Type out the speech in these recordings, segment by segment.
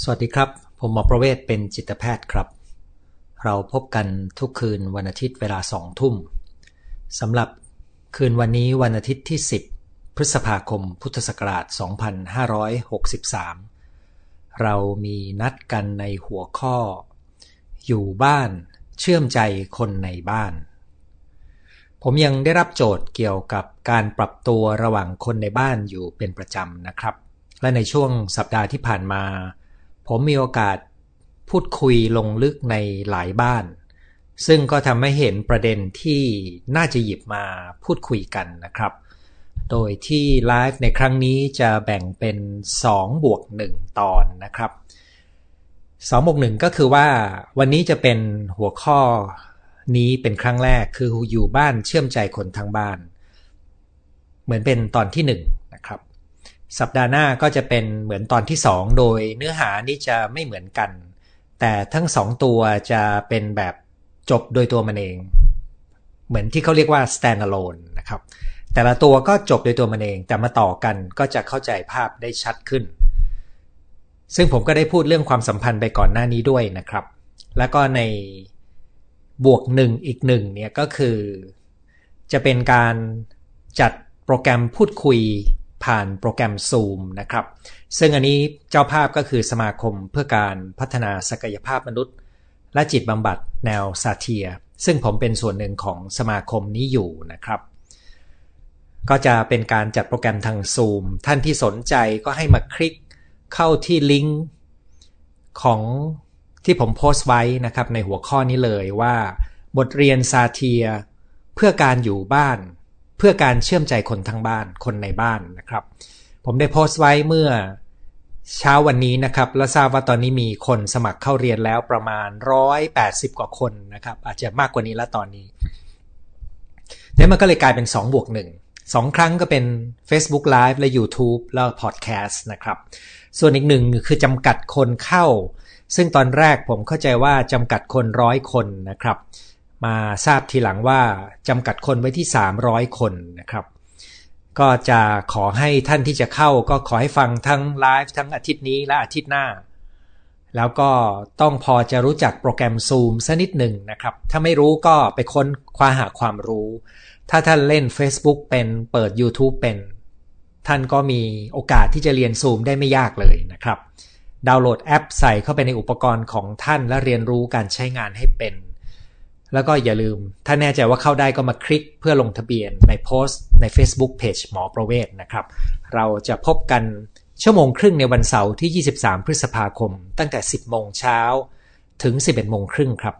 สวัสดีครับ ผมหมอประเวศเป็นจิตแพทย์ครับ เราพบกันทุกคืนวันอาทิตย์เวลาสองทุ่มสำหรับคืนวันนี้วันอาทิตย์ที่ 10 พฤษภาคมพุทธศักราช 2563 เรามีนัดกันในหัวข้อ อยู่บ้านเชื่อมใจคนในบ้าน ผมยังได้รับโจทย์เกี่ยวกับการปรับตัวระหว่างคนในบ้านอยู่เป็นประจำนะครับ และในช่วงสัปดาห์ที่ผ่านมา ผมมีโอกาสพูดคุยลงลึกในหลายบ้าน ซึ่งก็ทำให้เห็นประเด็นที่น่าจะหยิบมาพูดคุยกันนะครับ โดยที่ไลฟ์ในครั้งนี้จะแบ่งเป็น2บวก1ตอนนะครับ2บวก1ก็คือว่าวันนี้จะเป็นหัวข้อนี้เป็นครั้งแรกคืออยู่บ้านเชื่อมใจคนทั้งบ้าน เหมือนเป็นตอนที่1นะครับ สัปดาห์หน้าก็จะเป็นเหมือนตอนที่ 2 โดยเนื้อหานี้จะไม่เหมือนกัน แต่ทั้งสองตัวจะเป็นแบบจบโดยตัวมันเอง เหมือนที่เขาเรียกว่า stand alone นะครับ แต่ละตัวก็จบโดยตัวมันเอง แต่มาต่อกันก็จะเข้าใจภาพได้ชัดขึ้น ซึ่งผมก็ได้พูดเรื่องความสัมพันธ์ไปก่อนหน้านี้ด้วยนะครับ แล้วก็ในบวกหนึ่งอีกหนึ่งเนี่ยก็คือ จะเป็นการจัดโปรแกรมพูดคุย ผ่านโปรแกรม Zoom นะครับ ซึ่งอันนี้เจ้าภาพก็คือสมาคมเพื่อการพัฒนาศักยภาพมนุษย์ และจิตบำบัดแนวซาเทีย ซึ่งผมเป็นส่วนหนึ่งของสมาคมนี้อยู่นะครับ ก็จะเป็นการจัดโปรแกรมทาง Zoom ท่านที่สนใจก็ให้มาคลิกเข้าที่ลิงก์ของที่ผมโพสต์ไว้นะครับในหัวข้อนี้เลยว่า บทเรียนซาเทีย เพื่อการอยู่บ้าน พื่อการเชื่อมใจคนทั้งบ้านคนในบ้านนะครับ ผมได้โพสต์ไว้เมื่อเช้าวันนี้นะครับ และทราบว่าตอนนี้มีคนสมัครเข้าเรียนแล้วประมาณ 180 กว่าคนนะครับ อาจจะมากกว่านี้แล้วตอนนี้นี่มันก็เลยกลายเป็น2บวก1 2 ครั้งก็เป็น Facebook Live และ YouTube แล้ว Podcast นะครับ ส่วนอีกหนึ่งคือจำกัดคนเข้า ซึ่งตอนแรกผมเข้าใจว่าจำกัดคนร้อยคนนะครับ มาทราบทีหลังว่าจำกัดคนไว้ที่ 300 คนนะครับ ก็จะขอให้ท่านที่จะเข้าก็ขอให้ฟังทั้งไลฟ์ทั้งอาทิตย์นี้และอาทิตย์หน้า แล้วก็ต้องพอจะรู้จักโปรแกรม Zoom สักนิดหนึ่งนะครับ ถ้าไม่รู้ก็ไปค้นคว้าหาความรู้ ถ้าท่านเล่น Facebook เป็นเปิด YouTube เป็น ท่านก็มีโอกาสที่จะเรียน Zoom ได้ไม่ยากเลยนะครับ ดาวน์โหลดแอปใส่เข้าไปในอุปกรณ์ของท่านและเรียนรู้การใช้งานให้เป็น แล้วก็อย่าลืม ถ้าแน่ใจว่าเข้าได้ก็มาคลิกเพื่อลงทะเบียนในโพสต์ใน Facebook Page หมอประเวศนะครับ เราจะพบกันชั่วโมงครึ่งในวันเสาร์ที่ 23 พฤษภาคม ตั้งแต่ 10 โมงเช้าถึง 11 โมงครึ่งครับ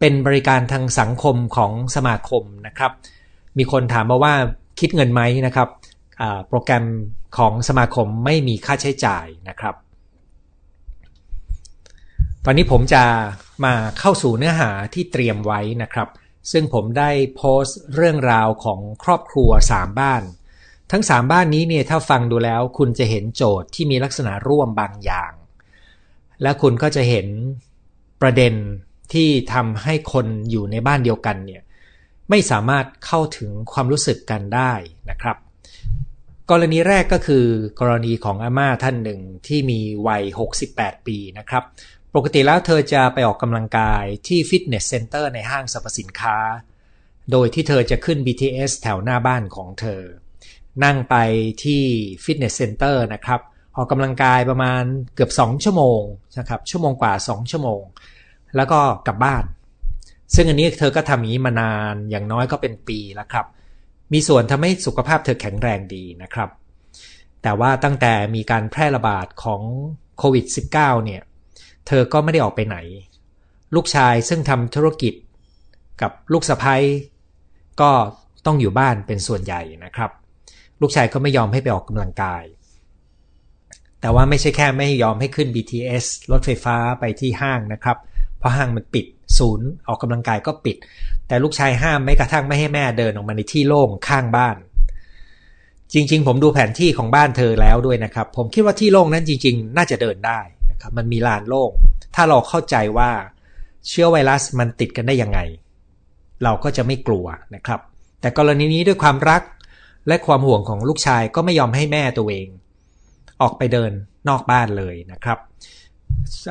เป็นบริการทางสังคมของสมาคมนะครับ มีคนถามมาว่าคิดเงินไหมนะครับ โปรแกรมของสมาคมไม่มีค่าใช้จ่ายนะครับ ตอนนี้ผมจะ มาเข้าสู่เนื้อหาที่เตรียมไว้นะครับ ซึ่งผมได้โพสต์เรื่องราวของครอบครัว 3 บ้าน ทั้ง 3 บ้านนี้เนี่ยถ้าฟังดูแล้วคุณจะเห็นโจทย์ที่มีลักษณะร่วมบางอย่าง และคุณก็จะเห็นประเด็นที่ทำให้คนอยู่ในบ้านเดียวกันเนี่ยไม่สามารถเข้าถึงความรู้สึกกันได้นะครับ กรณีแรกก็คือกรณีของอาม่าท่านหนึ่งที่มีวัย 68 ปีนะครับ ปกติแล้วเธอจะไปออกกำลังกายที่ fitness center ในห้างสรรพสินค้า โดยที่เธอจะขึ้น BTS แถวหน้าบ้านของเธอ นั่งไปที่ fitness center นะครับ ออกกำลังกายประมาณเกือบ 2 ชั่วโมงนะครับ ชั่วโมงกว่า 2 ชั่วโมง แล้วก็กลับบ้าน ซึ่งอันนี้เธอก็ทำอย่างนี้มานานอย่างน้อยก็เป็นปีแล้วครับ มีส่วนทำให้สุขภาพเธอแข็งแรงดีนะครับ แต่ว่าตั้งแต่มีการแพร่ระบาดของโควิด -19 เนี่ย เธอก็ไม่ได้ออกไปไหน ลูกชายซึ่งทำธุรกิจกับลูกสะพ้ยก็ต้องอยู่บ้านเป็นส่วนใหญ่นะครับ ลูกชายก็ไม่ยอมให้ไปออกกำลังกาย แต่ว่าไม่ใช่แค่ไม่ยอมให้ขึ้น BTS รถไฟฟ้าไปที่ห้างนะครับ เพราะห้างมันปิดศูนย์ออกกำลังกายก็ปิด แต่ลูกชายห้ามไม่กระทั่งไม่ให้แม่เดินออกมาในที่โล่งข้างบ้าน จริง ๆ ผมดูแผนที่ของบ้านเธอแล้วด้วยนะครับ ผมคิดว่าที่โล่งนั้นจริง ๆ น่าจะเดินได้ นะครับมันมีลานโล่งถ้าเราเข้าใจว่าเชื้อไวรัสมันติดกันได้ยังไง เราก็จะไม่กลัวนะครับ แต่กรณีนี้ด้วยความรักและความห่วงของลูกชายก็ไม่ยอมให้แม่ตัวเอง ออกไปเดินนอกบ้านเลยนะครับ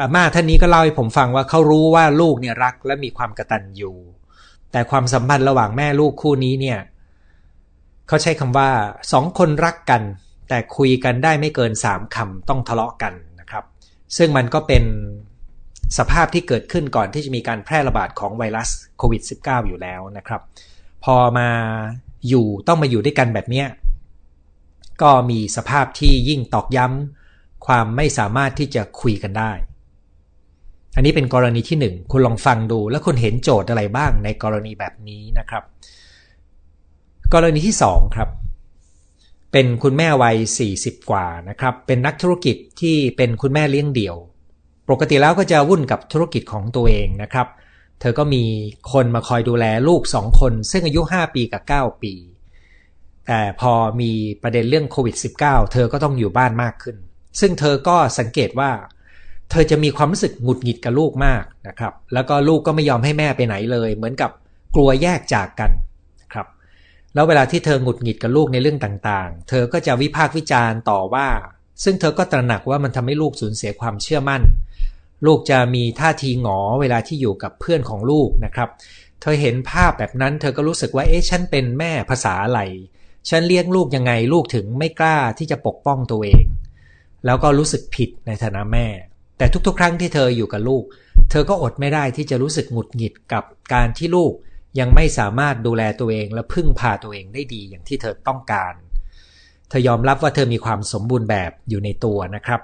อาม่าท่านนี้ก็เล่าให้ผมฟังว่าเขารู้ว่าลูกเนี่ยรักและมีความกระตันอยู่ แต่ความสัมพันธ์ระหว่างแม่ลูกคู่นี้เนี่ยเขาใช้คำว่าสองคนรักกัน แต่คุยกันได้ไม่เกินสามคำต้องทะเลาะกัน ซึ่งมันก็เป็นสภาพที่เกิดขึ้นก่อนที่จะมีการแพร่ระบาดของไวรัสโควิด -19 อยู่แล้วนะครับ พอมาอยู่ต้องมาอยู่ด้วยกันแบบนี้ก็มีสภาพที่ยิ่งตอกย้ำความไม่สามารถที่จะคุยกันได้ อันนี้เป็นกรณีที่หนึ่งคุณลองฟังดูแล้วคุณเห็นโจทย์อะไรบ้างในกรณีแบบนี้นะครับ กรณีที่สองครับ เป็นคุณแม่วัย 40 กว่านะครับ เป็นนักธุรกิจที่เป็นคุณแม่เลี้ยงเดี่ยว ปกติแล้วก็จะวุ่นกับธุรกิจของตัวเองนะครับ เธอก็มีคนมาคอยดูแลลูกสองคน ซึ่งอายุ 5 ปีกับ 9 ปี แต่พอมีประเด็นเรื่องโควิด -19 เธอก็ต้องอยู่บ้านมากขึ้น ซึ่งเธอก็สังเกตว่า เธอจะมีความรู้สึกหงุดหงิดกับลูกมากนะครับ แล้วก็ลูกก็ไม่ยอมให้แม่ไปไหนเลย เหมือนกับกลัวแยกจากกัน แล้วเวลาที่เธอหงุดหงิดกับลูกในเรื่องต่างๆ เธอก็จะวิพากษ์วิจารณ์ต่อว่า ซึ่งเธอก็ตระหนักว่ามันทำให้ลูกสูญเสียความเชื่อมั่น ลูกจะมีท่าทีหงอเวลาที่อยู่กับเพื่อนของลูกนะครับ เธอเห็นภาพแบบนั้น เธอก็รู้สึกว่า เอ๊ะ ฉันเป็นแม่ภาษาอะไร ฉันเลี้ยงลูกยังไง ลูกถึงไม่กล้าที่จะปกป้องตัวเอง แล้วก็รู้สึกผิดในฐานะแม่ แต่ทุกๆ ครั้งที่เธออยู่กับลูก เธอก็อดไม่ได้ที่จะรู้สึกหงุดหงิดกับการที่ลูก ยังไม่สามารถดูแลตัวเองและพึ่งพาตัวเองได้ดีอย่างที่เธอต้องการ เธอยอมรับว่าเธอมีความสมบูรณ์แบบอยู่ในตัวนะครับ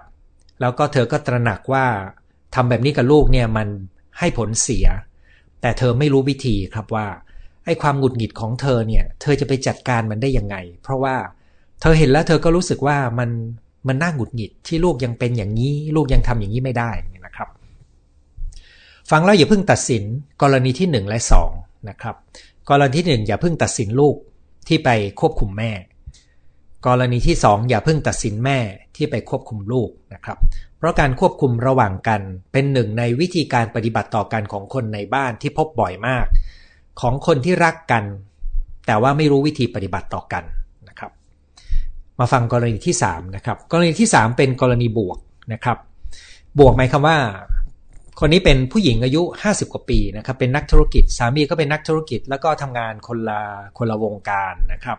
แล้วก็เธอก็ตระหนักว่าทำแบบนี้กับลูกเนี่ยมันให้ผลเสีย แต่เธอไม่รู้วิธีครับว่าไอ้ความหงุดหงิดของเธอเนี่ย เธอจะไปจัดการมันได้ยังไง เพราะว่าเธอเห็นแล้วเธอก็รู้สึกว่ามันมันน่าหงุดหงิดที่ลูกยังเป็นอย่างนี้ ลูกยังทำอย่างนี้ไม่ได้นะครับ ฟังแล้วอย่าเพิ่งตัดสินกรณีที่ 1 และ2 นะครับกรณีที่ 1 อย่าเพิ่งตัดสินลูกที่ไปควบคุมแม่ กรณีที่ 2 อย่าเพิ่งตัดสินแม่ที่ไปควบคุมลูกนะครับเพราะการควบคุมระหว่างกันเป็นหนึ่งในวิธีการปฏิบัติต่อกันของคนในบ้านที่พบบ่อยมาก ของคนที่รักกัน แต่ว่าไม่รู้วิธีปฏิบัติต่อกันนะครับ มาฟังกรณีที่3นะครับกรณีที่ 3 เป็นกรณีบวกนะครับบวกหมายคำว่า คนนี้เป็นผู้หญิงอายุ 50 กว่าปีนะครับเป็นนักธุรกิจสามีก็เป็นนักธุรกิจ แล้วก็ทำงานคนละคนละวงการนะครับ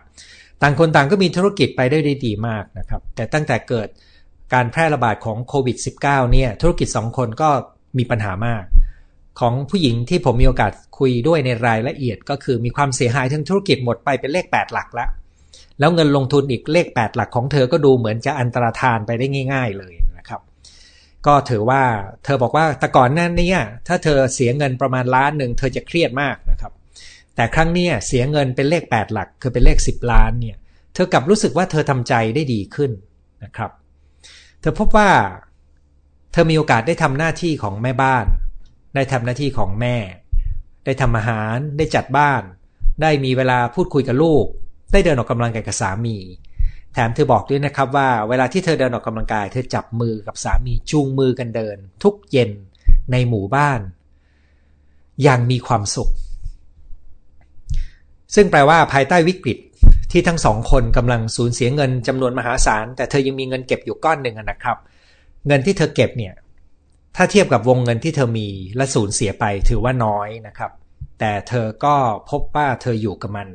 ต่างคนต่างก็มีธุรกิจไปได้ดีมากนะครับแต่ตั้งแต่เกิดการแพร่ระบาดของโควิด -19 เนี่ยธุรกิจ 2 คนก็มีปัญหามาก ของผู้หญิงที่ผมมีโอกาสคุยด้วยในรายละเอียด ก็คือมีความเสียหายทั้งธุรกิจหมดไปเป็นเลข 8 หลักแล้วแล้วเงินลงทุนอีกเลข 8 หลักของเธอก็ดูเหมือนจะอันตรธานไปได้ง่าย ๆ เลย ก็ถือว่าเธอบอกว่าแต่ก่อนนั้นนี่ยถ้าเธอเสียเงินประมาณล้านหนึ่งเธอจะเครียดมากนะครับ แต่ครั้งนี้เสียเงินเป็นเลข 8 หลัก คือเป็นเลข 10 ล้านเนี่ยเธอกลับรู้สึกว่าเธอทำใจได้ดีขึ้นนะครับ เธอพบว่าเธอมีโอกาสได้ทำหน้าที่ของแม่บ้าน ได้ทำหน้าที่ของแม่ ได้ทำอาหาร ได้จัดบ้าน ได้มีเวลาพูดคุยกับลูก ได้เดินออกกำลังกายกับสามี แถมเธอบอกด้วยนะครับว่าเวลาที่เธอเดินออกกำลังกาย เธอจับมือกับสามีจูงมือกันเดิน ทุกเย็นในหมู่บ้าน อย่างมีความสุข ซึ่งแปลว่าภายใต้วิกฤตที่ทั้งสองคนกำลังสูญเสียเงินจำนวนมหาศาล แต่เธอยังมีเงินเก็บอยู่ก้อนหนึ่งนะครับ เงินที่เธอเก็บเนี่ย ถ้าเทียบกับวงเงินที่เธอมีและสูญเสียไปถือว่าน้อยนะครับ แต่เธอก็พบว่าเธออยู่กับมัน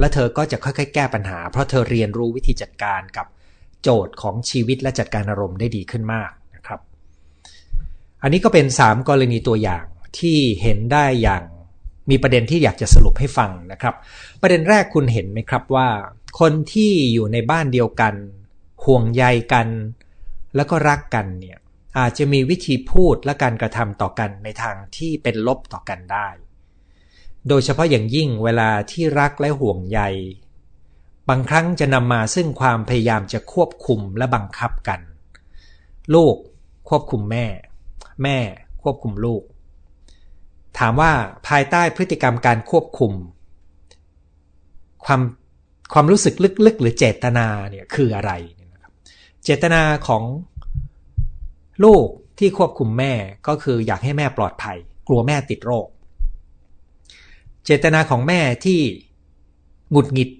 และเธอก็จะค่อยๆ แก้ปัญหา เพราะเธอเรียนรู้วิธีจัดการกับโจทย์ของชีวิตและจัดการอารมณ์ได้ดีขึ้นมากนะครับ อันนี้ก็เป็น 3 กรณีตัวอย่างที่เห็นได้อย่างมีประเด็นที่อยากจะสรุปให้ฟังนะครับ ประเด็นแรกคุณเห็นไหมครับว่า คนที่อยู่ในบ้านเดียวกัน ห่วงใยกัน แล้วก็รักกันเนี่ยอาจจะมีวิธีพูดและการกระทำต่อกันในทางที่เป็นลบต่อกันได้ โดยเฉพาะอย่างยิ่งเวลาที่รักและห่วงใย บางครั้งจะนำมาซึ่งความพยายามจะควบคุมและบังคับกัน ลูกควบคุมแม่ แม่ควบคุมลูก ถามว่าภายใต้พฤติกรรมการควบคุม ความความรู้สึกลึกๆ หรือเจตนาเนี่ยคืออะไร เจตนาของลูกที่ควบคุมแม่ก็คืออยากให้แม่ปลอดภัย กลัวแม่ติดโรค เจตนาของแม่ที่หงุดหงิด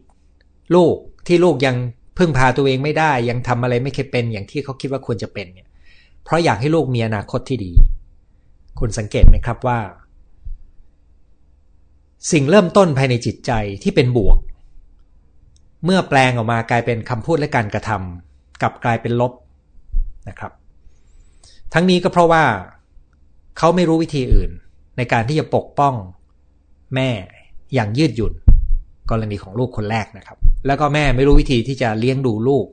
ลูกที่ลูกยังพึ่งพาตัวเองไม่ได้ ยังทำอะไรไม่เคยเป็นอย่างที่เขาคิดว่าควรจะเป็นเนี่ย เพราะอยากให้ลูกมีอนาคตที่ดี คุณสังเกตไหมครับว่า สิ่งเริ่มต้นภายในจิตใจที่เป็นบวก เมื่อแปลงออกมากลายเป็นคำพูดและการกระทำกลับกลายเป็นลบนะครับ ทั้งนี้ก็เพราะว่า เขาไม่รู้วิธีอื่น ในการที่จะปกป้อง แม่อย่างยืดหยุ่น กรณีของลูกคนแรกนะครับ แล้วก็แม่ไม่รู้วิธีที่จะเลี้ยงดูลูก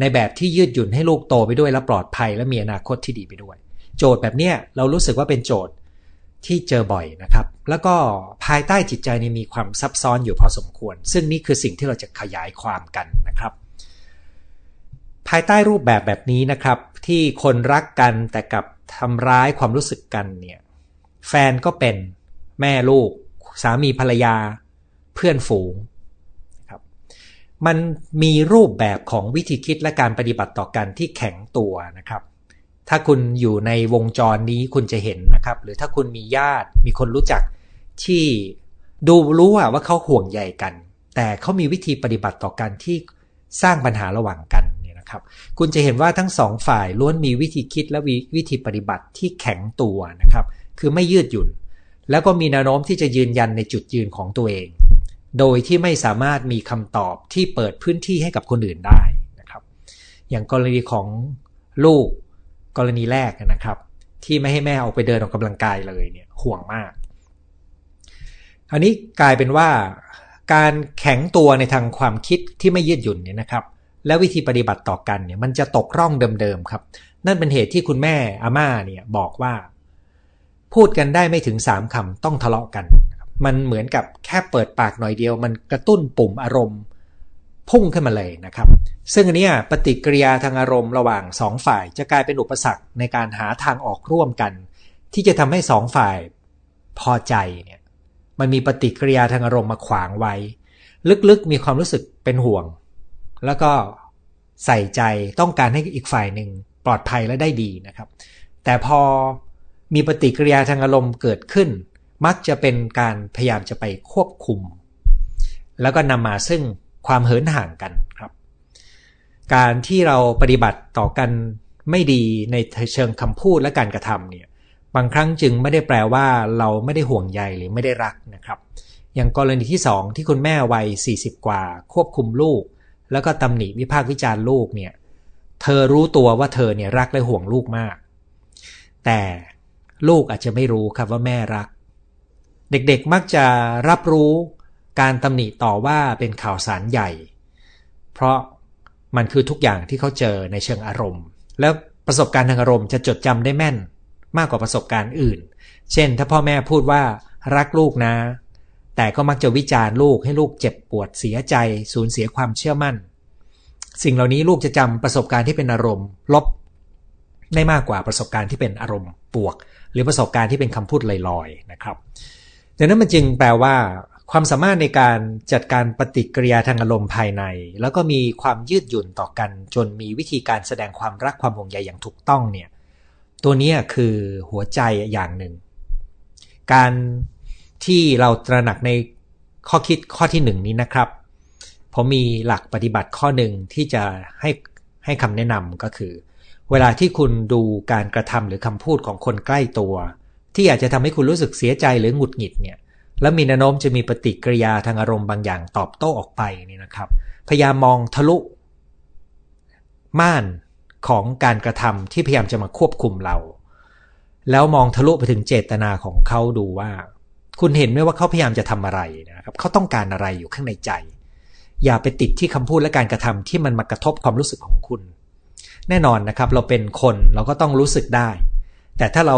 ในแบบที่ยืดหยุ่นให้ลูกโตไปด้วยและปลอดภัยและมีอนาคตที่ดีไปด้วย โจทย์แบบเนี้ยเรารู้สึกว่าเป็นโจทย์ที่เจอบ่อยนะครับ แล้วก็ภายใต้จิตใจนี่มีความซับซ้อนอยู่พอสมควร ซึ่งนี่คือสิ่งที่เราจะขยายความกันนะครับ ภายใต้รูปแบบแบบนี้นะครับ ที่คนรักกันแต่กับทำร้ายความรู้สึกกันเนี่ยแฟนก็เป็นแม่ลูก สามีภรรยาเพื่อนฝูงครับมันมีรูปแบบของวิธีคิดและการปฏิบัติต่อกันที่แข็งตัวนะครับ ถ้าคุณอยู่ในวงจรนี้คุณจะเห็นนะครับ หรือถ้าคุณมีญาติมีคนรู้จักที่ดูรู้ว่าเขาห่วงใยกัน แต่เขามีวิธีปฏิบัติต่อกันที่สร้างปัญหาระหว่างกันเนี่ยนะครับ คุณจะเห็นว่าทั้งสองฝ่ายล้วนมีวิธีคิดและวิธีปฏิบัติที่แข็งตัวนะครับ คือไม่ยืดหยุ่น แล้วก็มีแนวโน้มที่จะยืนยันในจุดยืนของตัวเอง โดยที่ไม่สามารถมีคำตอบที่เปิดพื้นที่ให้กับคนอื่นได้นะครับ อย่างกรณีของลูกกรณีแรกนะครับ ที่ไม่ให้แม่ออกไปเดินออกกำลังกายเลยเนี่ยห่วงมาก อันนี้กลายเป็นว่าการแข็งตัวในทางความคิดที่ไม่ยืดหยุ่นเนี่ยนะครับ และวิธีปฏิบัติต่อกันเนี่ยมันจะตกร่องเดิมๆครับ นั่นเป็นเหตุที่คุณแม่อาม่าเนี่ยบอกว่า พูดกันได้ไม่ถึงสามคำต้องทะเลาะกัน มันเหมือนกับแค่เปิดปากหน่อยเดียว มันกระตุ้นปุ่มอารมณ์พุ่งขึ้นมาเลยนะครับ ซึ่งอันนี้ปฏิกิริยาทางอารมณ์ระหว่างสองฝ่ายจะกลายเป็นอุปสรรคในการหาทางออกร่วมกัน ที่จะทำให้สองฝ่ายพอใจเนี่ยมันมีปฏิกิริยาทางอารมณ์มาขวางไว้ ลึกๆมีความรู้สึกเป็นห่วง แล้วก็ใส่ใจต้องการให้อีกฝ่ายหนึ่งปลอดภัยและได้ดีนะครับ แต่พอ มีปฏิกิริยาทางอารมณ์เกิดขึ้น มักจะเป็นการพยายามจะไปควบคุม แล้วก็นำมาซึ่งความเหินห่างกันครับ การที่เราปฏิบัติต่อกันไม่ดีในเชิงคำพูดและการกระทำเนี่ยบางครั้งจึงไม่ได้แปลว่าเราไม่ได้ห่วงใยหรือไม่ได้รักนะครับ อย่างกรณีที่สองที่คุณแม่วัย 40 กว่า ควบคุมลูก แล้วก็ตำหนิวิพากษ์วิจารณ์ลูกเนี่ยเธอรู้ตัวว่าเธอเนี่ยรักและห่วงลูกมาก แต่ ลูกอาจจะไม่รู้ครับว่าแม่รัก เด็กๆมักจะรับรู้การตำหนิต่อว่าเป็นข่าวสารใหญ่ เพราะมันคือทุกอย่างที่เขาเจอในเชิงอารมณ์ แล้วประสบการณ์ทางอารมณ์จะจดจำได้แม่น มากกว่าประสบการณ์อื่น เช่น ถ้าพ่อแม่พูดว่ารักลูกนะ แต่ก็มักจะวิจารณ์ลูกให้ลูกเจ็บปวดเสียใจ สูญเสียความเชื่อมั่น สิ่งเหล่านี้ลูกจะจำประสบการณ์ที่เป็นอารมณ์ ลบได้มากกว่าประสบการณ์ที่เป็นอารมณ์บวก รือประสบการณ์ที่เป็นคำพูดลอยๆนะครับดังนั้นมันจึงแปลว่า ความสามารถในการจัดการปฏิกิริยาทางอารมณ์ภายใน แล้วก็มีความยืดหยุ่นต่อกัน จนมีวิธีการแสดงความรักความห่วงใยอย่างถูกต้องเนี่ยตัวนี้คือหัวใจอย่างหนึ่ง การที่เราตระหนักในข้อคิดข้อที่หนึ่งนี้นะครับผมมีหลักปฏิบัติข้อหนึ่งที่จะให้ให้คำแนะนำก็คือ เวลาที่คุณดูการกระทำหรือคำพูดของคนใกล้ตัว ที่อาจจะทำให้คุณรู้สึกเสียใจหรือหงุดหงิดเนี่ยแล้วมีแนวโน้มจะมีปฏิกิริยาทางอารมณ์บางอย่างตอบโต้ออกไปนี่นะครับ พยายามมองทะลุ ม่านของการกระทำที่พยายามจะมาควบคุมเรา แล้วมองทะลุไปถึงเจตนาของเขาดูว่า คุณเห็นไหมว่าเขาพยายามจะทำอะไรนะครับเขาต้องการอะไรอยู่ข้างในใจ อย่าไปติดที่คำพูดและการกระทำที่มันมากระทบความรู้สึกของคุณ แน่นอนนะครับ เราเป็นคนเราก็ต้องรู้สึกได้ แต่ถ้าเรา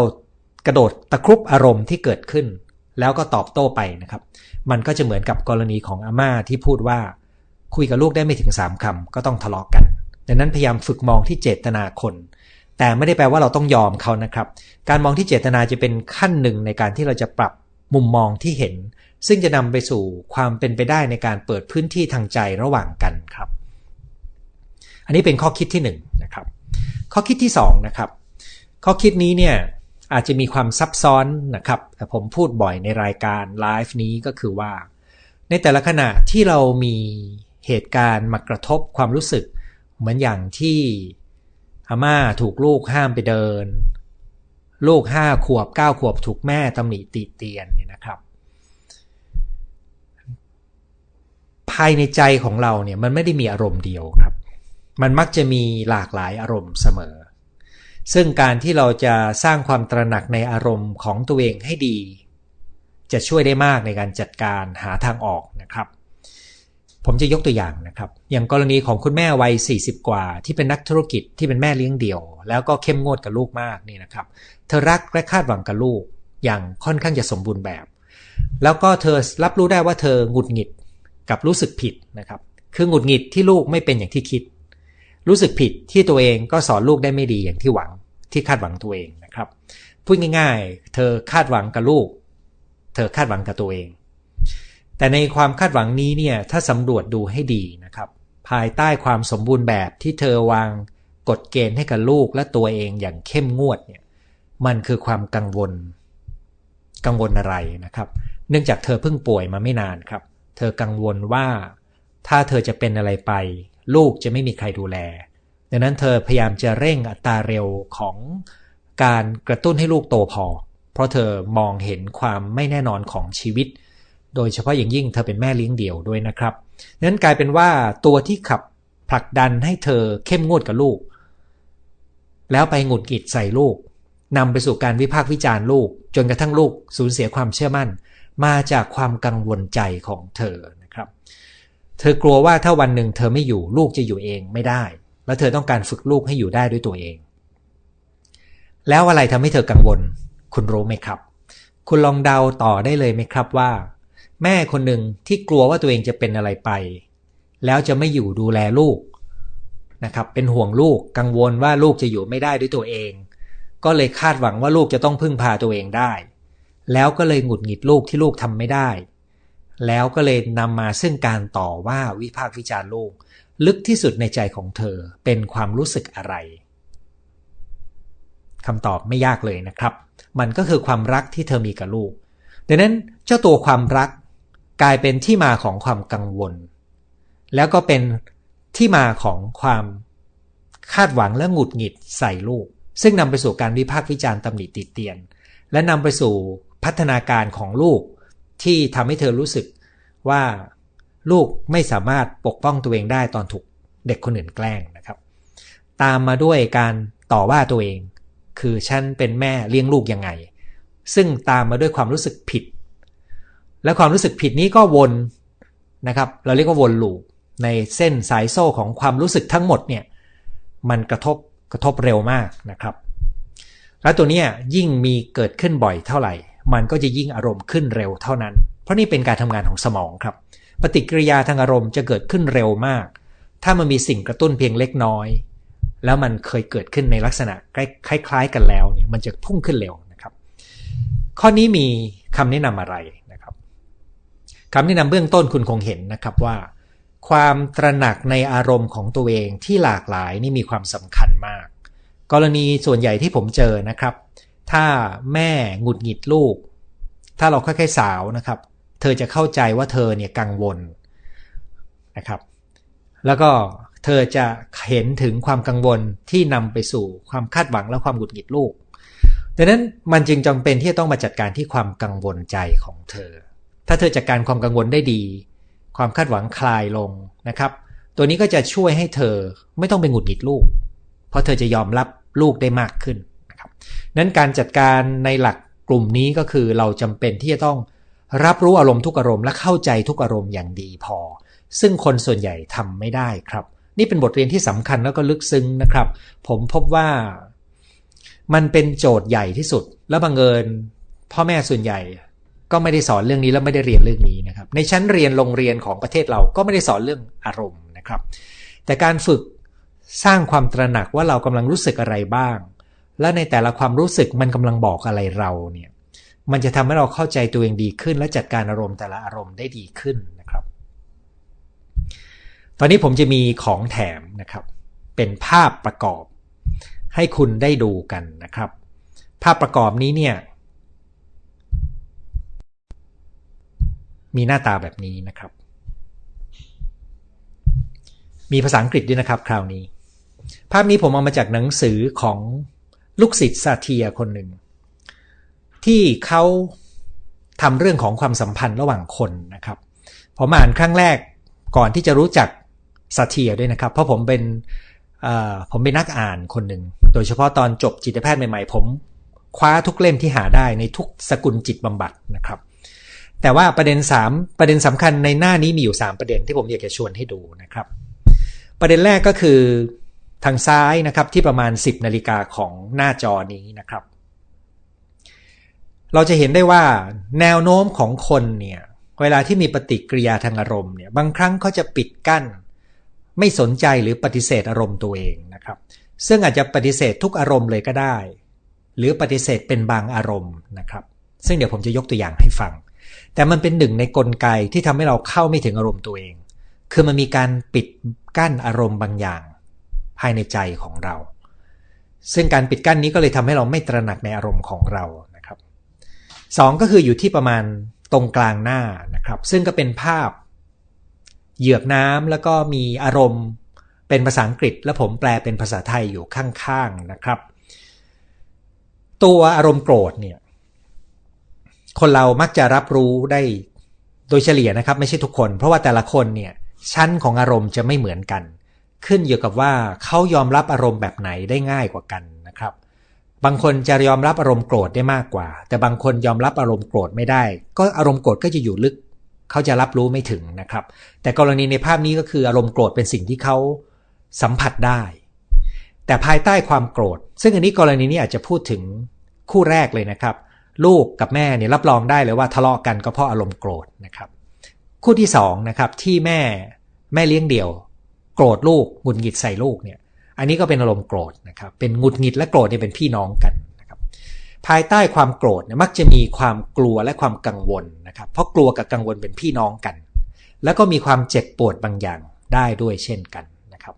กระโดดตะครุบอารมณ์ที่เกิดขึ้น แล้วก็ตอบโต้ไปนะครับ มันก็จะเหมือนกับกรณีของอาม่าที่พูดว่า คุยกับลูกได้ไม่ถึงสามคำก็ต้องทะเลาะกกันดังนั้นพยายามฝึกมองที่เจตนาคน แต่ไม่ได้แปลว่าเราต้องยอมเขานะครับ การมองที่เจตนาจะเป็นขั้นหนึ่งในการที่เราจะปรับมุมมองที่เห็น ซึ่งจะนำไปสู่ความเป็นไปได้ในการเปิดพื้นที่ทางใจระหว่างกันครับ อันนี้เป็นข้อคิดที่1นนะครับ ข้อคิดที่2นะครับ ข้อคิดนี้เนี่ยอาจจะมีความซับซ้อนนะครับ แต่ผมพูดบ่อยในรายการไลฟ์นี้ก็คือว่า ในแต่ละขณะที่เรามีเหตุการณ์มากระทบความรู้สึก เหมือนอย่างที่อาม่าถูกลูกห้ามไปเดิน ลูกห้าขวบเก้าขวบถูกแม่ตำหนิติเตียนเนี่ยนะครับ ภายในใจของเราเนี่ยมันไม่ได้มีอารมณ์เดียวครับ มันมักจะมีหลากหลายอารมณ์เสมอ ซึ่งการที่เราจะสร้างความตระหนักในอารมณ์ของตัวเองให้ดี จะช่วยได้มากในการจัดการหาทางออกนะครับ ผมจะยกตัวอย่างนะครับ อย่างกรณีของคุณแม่วัย 40 กว่า ที่เป็นนักธุรกิจที่เป็นแม่เลี้ยงเดี่ยว แล้วก็เข้มงวดกับลูกมากนี่นะครับ เธอรักและคาดหวังกับลูก อย่างค่อนข้างจะสมบูรณ์แบบ แล้วก็เธอรับรู้ได้ว่าเธอหงุดหงิดกับรู้สึกผิดนะครับ คือหงุดหงิดที่ลูกไม่เป็นอย่างที่คิด รู้สึกผิดที่ตัวเองก็สอนลูกได้ไม่ดีอย่างที่หวังที่คาดหวังตัวเองนะครับ พูดง่าย ๆ เธอคาดหวังกับลูก เธอคาดหวังกับตัวเอง แต่ในความคาดหวังนี้เนี่ยถ้าสำรวจดูให้ดีนะครับ ภายใต้ความสมบูรณ์แบบที่เธอวางกฎเกณฑ์ให้กับลูกและตัวเองอย่างเข้มงวดเนี่ยมันคือความกังวล กังวลอะไรนะครับ เนื่องจากเธอเพิ่งป่วยมาไม่นานครับ เธอกังวลว่า ถ้าเธอจะเป็นอะไรไป ลูกจะไม่มีใครดูแล ดังนั้นเธอพยายามจะเร่งอัตราเร็วของการกระตุ้นให้ลูกโตพอ เพราะเธอมองเห็นความไม่แน่นอนของชีวิต โดยเฉพาะอย่างยิ่งเธอเป็นแม่เลี้ยงเดี่ยวด้วยนะครับนั้นกลายเป็นว่าตัวที่ขับผลักดันให้เธอเข้มงวดกับลูก แล้วไปหงุดหงิดใส่ลูกนำไปสู่การวิพากษ์วิจารณ์ลูก จนกระทั่งลูกสูญเสียความเชื่อมั่น มาจากความกังวลใจของเธอ เธอกลัวว่าถ้าวันหนึ่งเธอไม่อยู่ลูกจะอยู่เองไม่ได้ แล้วเธอต้องการฝึกลูกให้อยู่ได้ด้วยตัวเอง แล้วอะไรทำให้เธอกังวล คุณรู้ไหมครับ คุณลองเดาต่อได้เลยไหมครับว่า แม่คนหนึ่งที่กลัวว่าตัวเองจะเป็นอะไรไป แล้วจะไม่อยู่ดูแลลูกนะครับ เป็นห่วงลูกกังวลว่าลูกจะอยู่ไม่ได้ด้วยตัวเอง ก็เลยคาดหวังว่าลูกจะต้องพึ่งพาตัวเองได้ แล้วก็เลยหงุดหงิดลูกที่ลูกทำไม่ได้ แล้วก็เลยนำมาซึ่งการต่อว่าวิพากษ์วิจารณ์ลูก ลึกที่สุดในใจของเธอเป็นความรู้สึกอะไรคำตอบไม่ยากเลยนะครับ มันก็คือความรักที่เธอมีกับลูก ดังนั้นเจ้าตัวความรักกลายเป็นที่มาของความกังวล แล้วก็เป็นที่มาของความคาดหวังและหงุดหงิดใส่ลูก ซึ่งนำไปสู่การวิพากษ์วิจารณ์ตำหนิติเตียน และนำไปสู่พัฒนาการของลูก ที่ทำให้เธอรู้สึกว่าลูกไม่สามารถปกป้องตัวเองได้ตอนถูกเด็กคนอื่นแกล้งนะครับ ตามมาด้วยการต่อว่าตัวเอง คือฉันเป็นแม่เลี้ยงลูกยังไง ซึ่งตามมาด้วยความรู้สึกผิด และความรู้สึกผิดนี้ก็วนนะครับ เราเรียกว่าวนลูปในเส้นสายโซ่ของความรู้สึกทั้งหมดเนี่ยมันกระทบกระทบเร็วมากนะครับ แล้วตัวนี้ยิ่งมีเกิดขึ้นบ่อยเท่าไหร่ มันก็จะยิ่งอารมณ์ขึ้นเร็วเท่านั้น เพราะนี่เป็นการทำงานของสมองครับ ปฏิกิริยาทางอารมณ์จะเกิดขึ้นเร็วมาก ถ้ามันมีสิ่งกระตุ้นเพียงเล็กน้อย แล้วมันเคยเกิดขึ้นในลักษณะคล้ายๆกันแล้วเนี่ยมันจะพุ่งขึ้นเร็วนะครับ ข้อนี้มีคำแนะนำอะไรนะคำแนะนำเบื้องต้นคุณคงเห็นนะครับว่า ความตระหนักในอารมณ์ของตัวเองที่หลากหลายนี่มีความสำคัญมาก กรณีส่วนใหญ่ที่ผมเจอนะครับ ถ้าแม่หงุดหงิดลูก ถ้าเราค่อยๆสาวนะครับ เธอจะเข้าใจว่าเธอเนี่ยกังวลนะครับ แล้วก็เธอจะเห็นถึงความกังวลที่นำไปสู่ความคาดหวังและความหงุดหงิดลูก ดังนั้นมันจึงจำเป็นที่จะต้องมาจัดการที่ความกังวลใจของเธอ ถ้าเธอจัดการความกังวลได้ดี ความคาดหวังคลายลงนะครับ ตัวนี้ก็จะช่วยให้เธอไม่ต้องไปหงุดหงิดลูก เพราะเธอจะยอมรับลูกได้มากขึ้น นั้นการจัดการในหลักกลุ่มนี้ก็คือเราจำเป็นที่จะต้องรับรู้อารมณ์ทุกอารมณ์และเข้าใจทุกอารมณ์อย่างดีพอ ซึ่งคนส่วนใหญ่ทำไม่ได้ครับ นี่เป็นบทเรียนที่สำคัญแล้วก็ลึกซึ้งนะครับ ผมพบว่ามันเป็นโจทย์ใหญ่ที่สุด และบังเอิญพ่อแม่ส่วนใหญ่ก็ไม่ได้สอนเรื่องนี้แล้วไม่ได้เรียนเรื่องนี้นะครับ ในชั้นเรียนโรงเรียนของประเทศเราก็ไม่ได้สอนเรื่องอารมณ์นะครับ แต่การฝึกสร้างความตระหนักว่าเรากำลังรู้สึกอะไรบ้าง และในแต่ละความรู้สึกมันกำลังบอกอะไรเราเนี่ย มันจะทำให้เราเข้าใจตัวเองดีขึ้น และจัดการอารมณ์แต่ละอารมณ์ได้ดีขึ้นนะครับ ตอนนี้ผมจะมีของแถมนะครับ เป็นภาพประกอบ ให้คุณได้ดูกันนะครับ ภาพประกอบนี้เนี่ย มีหน้าตาแบบนี้นะครับ มีภาษาอังกฤษด้วยนะครับ คราวนี้ ภาพนี้ผมเอามาจากหนังสือของ ลูกศิษย์ซาเทียคนหนึ่ง ที่เขาทำเรื่องของความสัมพันธ์ระหว่างคนนะครับ ผมอ่านครั้งแรกก่อนที่จะรู้จักซาเทียด้วยนะครับ เพราะผมเป็นผมเป็นนักอ่านคนหนึ่ง โดยเฉพาะตอนจบจิตแพทย์ใหม่ๆ ผมคว้าทุกเล่มที่หาได้ในทุกสกุลจิตบำบัดนะครับ แต่ว่าประเด็น 3 ประเด็นสำคัญในหน้านี้มีอยู่ 3 ประเด็นที่ผมอยากจะชวนให้ดูนะครับ ประเด็นแรกก็คือ ทางซ้ายนะครับที่ประมาณ 10 นาฬิกาของหน้าจอนี้นะครับ เราจะเห็นได้ว่าแนวโน้มของคนเนี่ยเวลาที่มีปฏิกิริยาทางอารมณ์เนี่ยบางครั้งเขาจะปิดกั้น ไม่สนใจหรือปฏิเสธอารมณ์ตัวเองนะครับ ซึ่งอาจจะปฏิเสธทุกอารมณ์เลยก็ได้ หรือปฏิเสธเป็นบางอารมณ์นะครับ ซึ่งเดี๋ยวผมจะยกตัวอย่างให้ฟัง แต่มันเป็นหนึ่งในกลไกที่ทำให้เราเข้าไม่ถึงอารมณ์ตัวเอง คือมันมีการปิดกั้นอารมณ์บางอย่าง ภายในใจของเรา ซึ่งการปิดกั้นนี้ก็เลยทำให้เราไม่ตระหนักในอารมณ์ของเรานะครับสองก็คืออยู่ที่ประมาณตรงกลางหน้านะครับ ซึ่งก็เป็นภาพ เหยือกน้ำแล้วก็มีอารมณ์เป็นภาษาอังกฤษ และผมแปลเป็นภาษาไทยอยู่ข้างๆนะครับ ตัวอารมณ์โกรธเนี่ยคนเรามักจะรับรู้ได้โดยเฉลี่ยนะครับ ไม่ใช่ทุกคน เพราะว่าแต่ละคนเนี่ยชั้นของอารมณ์จะไม่เหมือนกัน ขึ้นอยู่กับว่าเขายอมรับอารมณ์แบบไหนได้ง่ายกว่ากันนะครับ บางคนจะยอมรับอารมณ์โกรธได้มากกว่า แต่บางคนยอมรับอารมณ์โกรธไม่ได้ ก็อารมณ์โกรธก็จะอยู่ลึก เขาจะรับรู้ไม่ถึงนะครับ แต่กรณีในภาพนี้ก็คืออารมณ์โกรธเป็นสิ่งที่เขาสัมผัสได้ แต่ภายใต้ความโกรธ ซึ่งอันนี้กรณีนี้อาจจะพูดถึงคู่แรกเลยนะครับ ลูกกับแม่เนี่ยรับรองได้เลยว่าทะเลาะกันก็เพราะอารมณ์โกรธนะครับ คู่ที่2นะครับที่แม่แม่เลี้ยงเดี่ยว โกรธลูกหงุดหงิดใส่ลูกเนี่ย อันนี้ก็เป็นอารมณ์โกรธนะครับ เป็นหงุดหงิดและโกรธเนี่ยเป็นพี่น้องกันนะครับ ภายใต้ความโกรธเนี่ยมักจะมีความกลัวและความกังวลนะครับ เพราะกลัวกับกังวลเป็นพี่น้องกัน แล้วก็มีความเจ็บปวดบางอย่างได้ด้วยเช่นกันนะครับ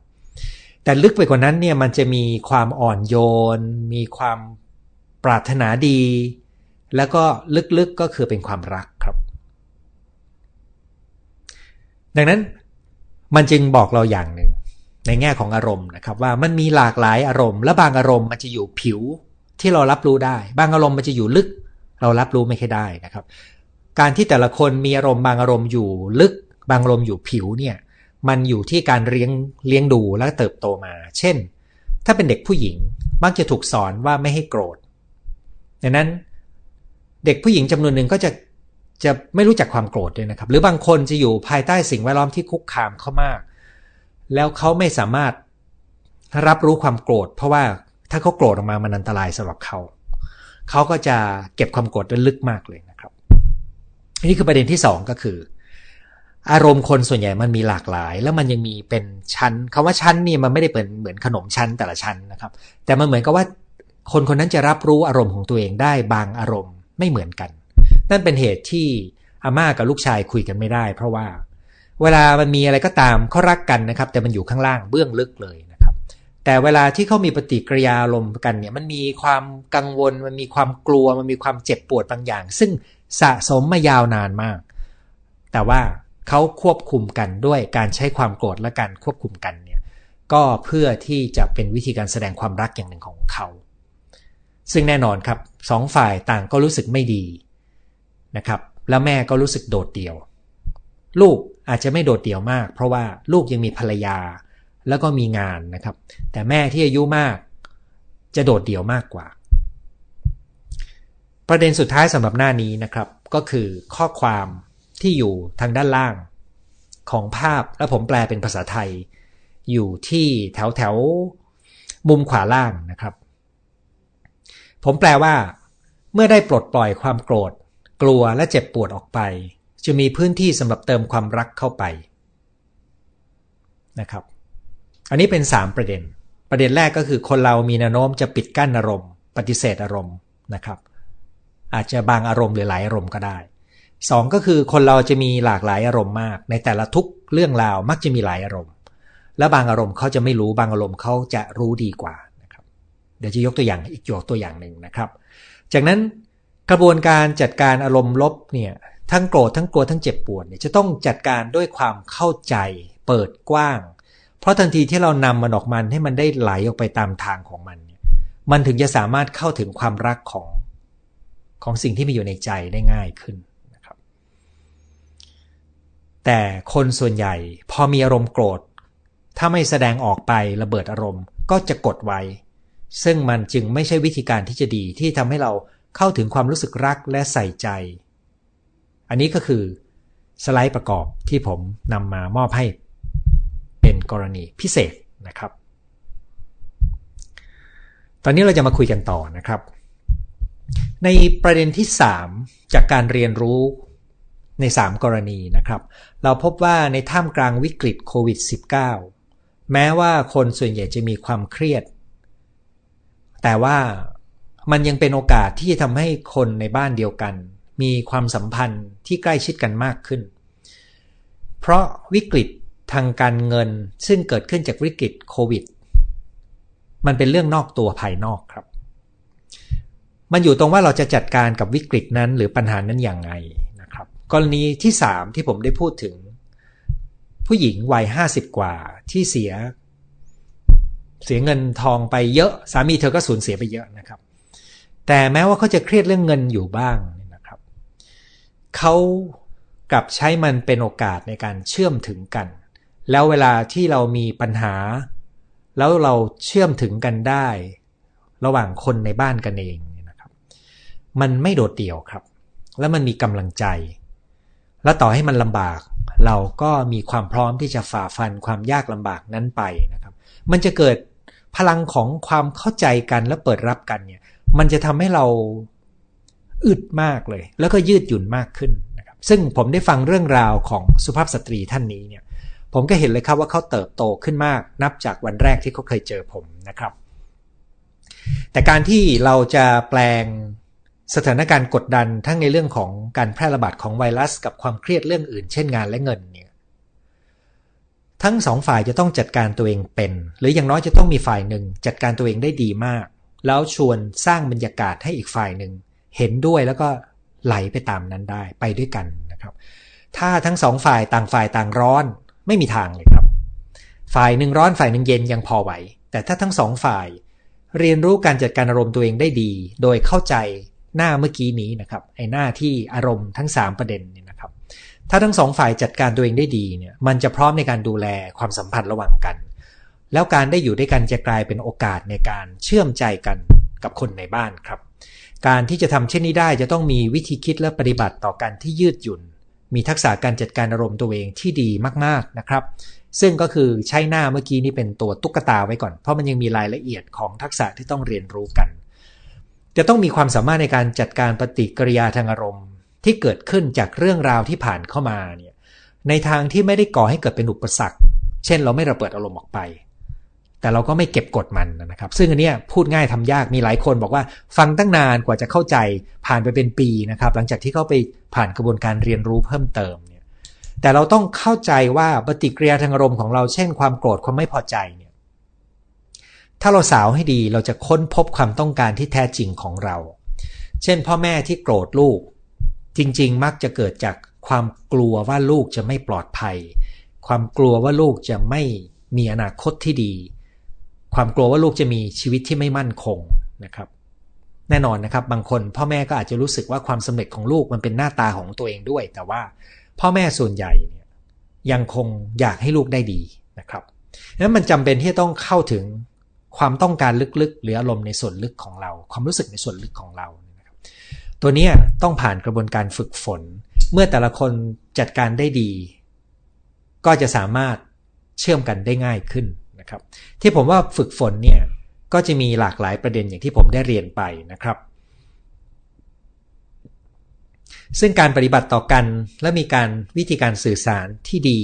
แต่ลึกไปกว่านั้นเนี่ยมันจะมีความอ่อนโยน มีความปรารถนาดี แล้วก็ลึกๆก็คือเป็นความรักครับ ดังนั้น มันจึงบอกเราอย่างหนึ่ง ในแง่ของอารมณ์นะครับ ว่ามันมีหลากหลายอารมณ์ และบางอารมณ์มันจะอยู่ผิวที่เรารับรู้ได้ บางอารมณ์มันจะอยู่ลึก เรารับรู้ไม่ค่ได้นะครับ การที่แต่ละคนมีอารมณ์บางอารมณ์อยู่ลึก บางอารมณ์อยู่ผิวเนี่ยมันอยู่ที่การเลี้ยงเลี้ยงดูและเติบโตมา เช่น ถ้าเป็นเด็กผู้หญิงมักจะถูกสอนว่าไม่ให้โกรธดังนั้นเด็กผู้หญิงจำนวนหนึ่งก็จะ จะไม่รู้จักความโกรธด้วยนะครับ หรือบางคนจะอยู่ภายใต้สิ่งแวดล้อมที่คุกคามเขามาก แล้วเขาไม่สามารถรับรู้ความโกรธ เพราะว่าถ้าเขาโกรธออกมามันอันตรายสำหรับเขา เขาก็จะเก็บความโกรธได้ลึกมากเลยนะครับนี่คือประเด็นที่สองก็คือ อารมณ์คนส่วนใหญ่มันมีหลากหลาย แล้วมันยังมีเป็นชั้นคำว่าชั้นนี่มันไม่ได้เป็นเหมือนขนมชั้นแต่ละชั้นนะครับ แต่มันเหมือนกับว่าคนคนนั้นจะรับรู้อารมณ์ของตัวเองได้บางอารมณ์ไม่เหมือนกัน นั่นเป็นเหตุที่อาม่ากับลูกชายคุยกันไม่ได้ เพราะว่า เวลามันมีอะไรก็ตามเขารักกันนะครับ แต่มันอยู่ข้างล่างเบื้องลึกเลยนะครับ แต่เวลาที่เขามีปฏิกิริยาลมกันเนี่ยมันมีความกังวล มันมีความกลัว มันมีความเจ็บปวดบางอย่าง ซึ่งสะสมมายาวนานมาก แต่ว่าเขาควบคุมกันด้วยการใช้ความโกรธและการควบคุมกันเนี่ยก็เพื่อที่จะเป็นวิธีการแสดงความรักอย่างหนึ่งของเขา ซึ่งแน่นอนครับสองฝ่ายต่างก็รู้สึกไม่ดี นะครับ แล้วแม่ก็รู้สึกโดดเดี่ยว ลูกอาจจะไม่โดดเดี่ยวมาก เพราะว่าลูกยังมีภรรยาแล้วก็มีงานนะครับ แต่แม่ที่อายุมากจะโดดเดี่ยวมากกว่า ประเด็นสุดท้ายสำหรับหน้านี้นะครับ ก็คือข้อความที่อยู่ทางด้านล่างของภาพและผมแปลเป็นภาษาไทย อยู่ที่แถวแถวมุมขวาล่างนะครับ ผมแปลว่า เมื่อได้ปลดปล่อยความโกรธ กลัวและเจ็บปวดออกไป จะมีพื้นที่สำหรับเติมความรักเข้าไปนะครับ อันนี้เป็น 3 ประเด็น ประเด็นแรกก็คือคนเรามีแนวโน้มจะปิดกั้นอารมณ์ ปฏิเสธอารมณ์นะครับ อาจจะบางอารมณ์หรือหลายอารมณ์ก็ได้ 2 ก็คือคนเราจะมีหลากหลายอารมณ์มาก ในแต่ละทุกเรื่องราวมักจะมีหลายอารมณ์ และบางอารมณ์เขาจะไม่รู้บางอารมณ์เขาจะรู้ดีกว่านะครับ เดี๋ยวจะยกตัวอย่างอีกยกตัวอย่างหนึ่งนะครับ จากนั้น กระบวนการจัดการอารมณ์ลบเนี่ยทั้งโกรธทั้งกลัวทั้งเจ็บปวดเนี่ยจะต้องจัดการด้วยความเข้าใจเปิดกว้าง เพราะทันทีที่เรานำมันออกมันให้มันได้ไหลออกไปตามทางของมันเนี่ยมันถึงจะสามารถเข้าถึงความรักของของสิ่งที่มีอยู่ในใจได้ง่ายขึ้นนะครับ แต่คนส่วนใหญ่พอมีอารมณ์โกรธ ถ้าไม่แสดงออกไประเบิดอารมณ์ก็จะกดไว้ ซึ่งมันจึงไม่ใช่วิธีการที่จะดีที่ทำให้เรา เข้าถึงความรู้สึกรักและใส่ใจ อันนี้ก็คือสไลด์ประกอบที่ผมนำมามอบให้เป็นกรณีพิเศษนะครับ ตอนนี้เราจะมาคุยกันต่อนะครับ ในประเด็นที่ 3 จากการเรียนรู้ใน 3 กรณีนะครับ เราพบว่าในท่ามกลางวิกฤตโควิด -19 แม้ว่าคนส่วนใหญ่จะมีความเครียด แต่ว่า มันยังเป็นโอกาสที่จะทำให้คนในบ้านเดียวกัน มีความสัมพันธ์ที่ใกล้ชิดกันมากขึ้น เพราะวิกฤตทางการเงินซึ่งเกิดขึ้นจากวิกฤตโควิด มันเป็นเรื่องนอกตัวภายนอกครับ มันอยู่ตรงว่าเราจะจัดการกับวิกฤตนั้นหรือปัญหานั้นอย่างไรนะครับ กรณีที่ 3 ที่ผมได้พูดถึง ผู้หญิงวัย 50 กว่าที่เสีย เสียเงินทองไปเยอะ สามีเธอก็สูญเสียไปเยอะนะครับ แต่แม้ว่าเขาจะเครียดเรื่องเงินอยู่บ้างนะครับ เขากลับใช้มันเป็นโอกาสในการเชื่อมถึงกัน แล้วเวลาที่เรามีปัญหา แล้วเราเชื่อมถึงกันได้ ระหว่างคนในบ้านกันเองนะครับ มันไม่โดดเดี่ยวครับ แล้วมันมีกำลังใจ และต่อให้มันลำบาก เราก็มีความพร้อมที่จะฝ่าฟันความยากลำบากนั้นไปนะครับ มันจะเกิดพลังของความเข้าใจกันและเปิดรับกันเนี่ย มันจะทำให้เราอึดมากเลย แล้วก็ยืดหยุ่นมากขึ้นนะครับซึ่งผมได้ฟังเรื่องราวของสุภาพสตรีท่านนี้เนี่ยผมก็เห็นเลยครับว่าเขาเติบโตขึ้นมากนับจากวันแรกที่เขาเคยเจอผมนะครับ แต่การที่เราจะแปลงสถานการณ์กดดันทั้งในเรื่องของการแพร่ระบาดของไวรัส กับความเครียดเรื่องอื่น เช่นงานและเงินเนี่ยทั้งสองฝ่ายจะต้องจัดการตัวเองเป็น หรืออย่างน้อยจะต้องมีฝ่ายหนึ่งจัดการตัวเองได้ดีมาก แล้วชวนสร้างบรรยากาศให้อีกฝ่ายหนึ่ง เห็นด้วยแล้วก็ไหลไปตามนั้นได้ไปด้วยกันนะครับ ถ้าทั้งสองฝ่ายต่างฝ่ายต่างร้อนไม่มีทางเลยครับ ฝ่ายหนึ่งร้อนฝ่ายหนึ่งเย็นยังพอไหว แต่ถ้าทั้งสองฝ่าย เรียนรู้การจัดการอารมณ์ตัวเองได้ดี โดยเข้าใจหน้าเมื่อกี้นี้นะครับไอ้หน้าที่อารมณ์ทั้ง 3 ประเด็นเนี่ยนะครับ ถ้าทั้งสองฝ่ายจัดการตัวเองได้ดีเนี่ยมันจะพร้อมในการดูแลความสัมพันธ์ระหว่างกัน แล้วการได้อยู่ด้วยกันจะกลายเป็นโอกาสในการเชื่อมใจกันกับคนในบ้านครับ การที่จะทำเช่นนี้ได้จะต้องมีวิธีคิดและปฏิบัติต่อกันที่ยืดหยุ่น มีทักษะการจัดการอารมณ์ตัวเองที่ดีมากๆนะครับ ซึ่งก็คือใช้หน้าเมื่อกี้นี้เป็นตัวตุ๊กตาไว้ก่อน เพราะมันยังมีรายละเอียดของทักษะที่ต้องเรียนรู้กัน จะต้องมีความสามารถในการจัดการปฏิกิริยาทางอารมณ์ ที่เกิดขึ้นจากเรื่องราวที่ผ่านเข้ามาเนี่ยในทางที่ไม่ได้ก่อให้เกิดเป็นอุปสรรค เช่น เราไม่ระเบิดอารมณ์ออกไป แต่เราก็ไม่เก็บกดมันนะครับ ซึ่งอันนี้พูดง่ายทำยากมีหลายคนบอกว่าฟังตั้งนานกว่าจะเข้าใจผ่านไปเป็นปีนะครับ หลังจากที่เขาไปผ่านกระบวนการเรียนรู้เพิ่มเติมเนี่ยแต่เราต้องเข้าใจว่าปฏิกิริยาทางอารมณ์ของเราเช่นความโกรธความไม่พอใจเนี่ยถ้าเราสาวให้ดีเราจะค้นพบความต้องการที่แท้จริงของเรา เช่น พ่อแม่ที่โกรธลูก จริง ๆ มักจะเกิดจากความกลัวว่าลูกจะไม่ปลอดภัย ความกลัวว่าลูกจะไม่มีอนาคตที่ดี ความกลัวว่าลูกจะมีชีวิตที่ไม่มั่นคงนะครับ แน่นอนนะครับ บางคนพ่อแม่ก็อาจจะรู้สึกว่าความสำเร็จของลูกมันเป็นหน้าตาของตัวเองด้วย แต่ว่าพ่อแม่ส่วนใหญ่เนี่ยยังคงอยากให้ลูกได้ดีนะครับนั้นมันจำเป็นที่จะต้องเข้าถึงความต้องการลึกๆ หรืออารมณ์ในส่วนลึกของเรา ความรู้สึกในส่วนลึกของเรานะครับตัวนี้ต้องผ่านกระบวนการฝึกฝน เมื่อแต่ละคนจัดการได้ดี ก็จะสามารถเชื่อมกันได้ง่ายขึ้นะครับ ที่ผมว่าฝึกฝนเนี่ยก็จะมีหลากหลายประเด็นอย่างที่ผมได้เรียนไปนะครับ ซึ่งการปฏิบัติต่อกันและมีการวิธีการสื่อสารที่ดี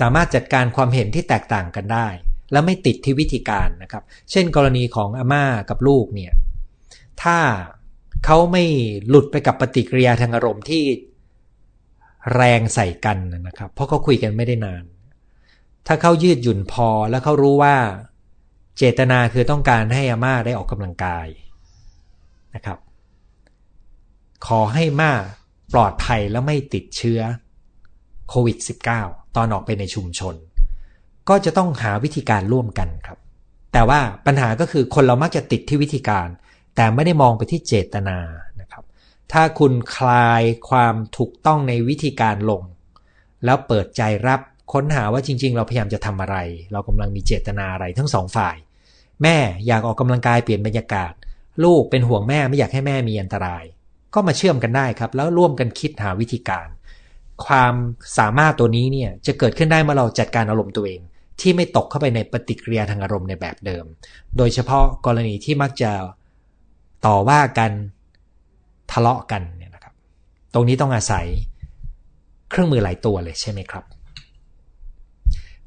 สามารถจัดการความเห็นที่แตกต่างกันได้ และไม่ติดที่วิธีการนะครับ เช่น กรณีของอาม่ากับลูกเนี่ยถ้าเขาไม่หลุดไปกับปฏิกิริยาทางอารมณ์ที่แรงใส่กันนะครับ เพราะเขาคุยกันไม่ได้นาน ถ้าเขายืดหยุ่นพอแล้วเขารู้ว่า เจตนาคือต้องการให้อาม่าได้ออกกำลังกายนะครับ ขอให้ม่าปลอดภัยแล้วไม่ติดเชื้อโควิด -19 ตอนออกไปในชุมชน ก็จะต้องหาวิธีการร่วมกันครับ แต่ว่าปัญหาก็คือคนเรามักจะติดที่วิธีการ แต่ไม่ได้มองไปที่เจตนานะครับ ถ้าคุณคลายความถูกต้องในวิธีการลง แล้วเปิดใจรับ ค้นหาว่าจริง ๆ เราพยายามจะทำอะไร เรากำลังมีเจตนาอะไรทั้งสองฝ่าย แม่อยากออกกำลังกายเปลี่ยนบรรยากาศ ลูกเป็นห่วงแม่ไม่อยากให้แม่มีอันตราย ก็มาเชื่อมกันได้ครับ แล้วร่วมกันคิดหาวิธีการ ความสามารถตัวนี้เนี่ยจะเกิดขึ้นได้เมื่อเราจัดการอารมณ์ตัวเอง ที่ไม่ตกเข้าไปในปฏิกิริยาทางอารมณ์ในแบบเดิม โดยเฉพาะกรณีที่มักจะต่อว่ากันทะเลาะกันเนี่ยนะครับ ตรงนี้ต้องอาศัยเครื่องมือหลายตัวเลยใช่ไหมครับ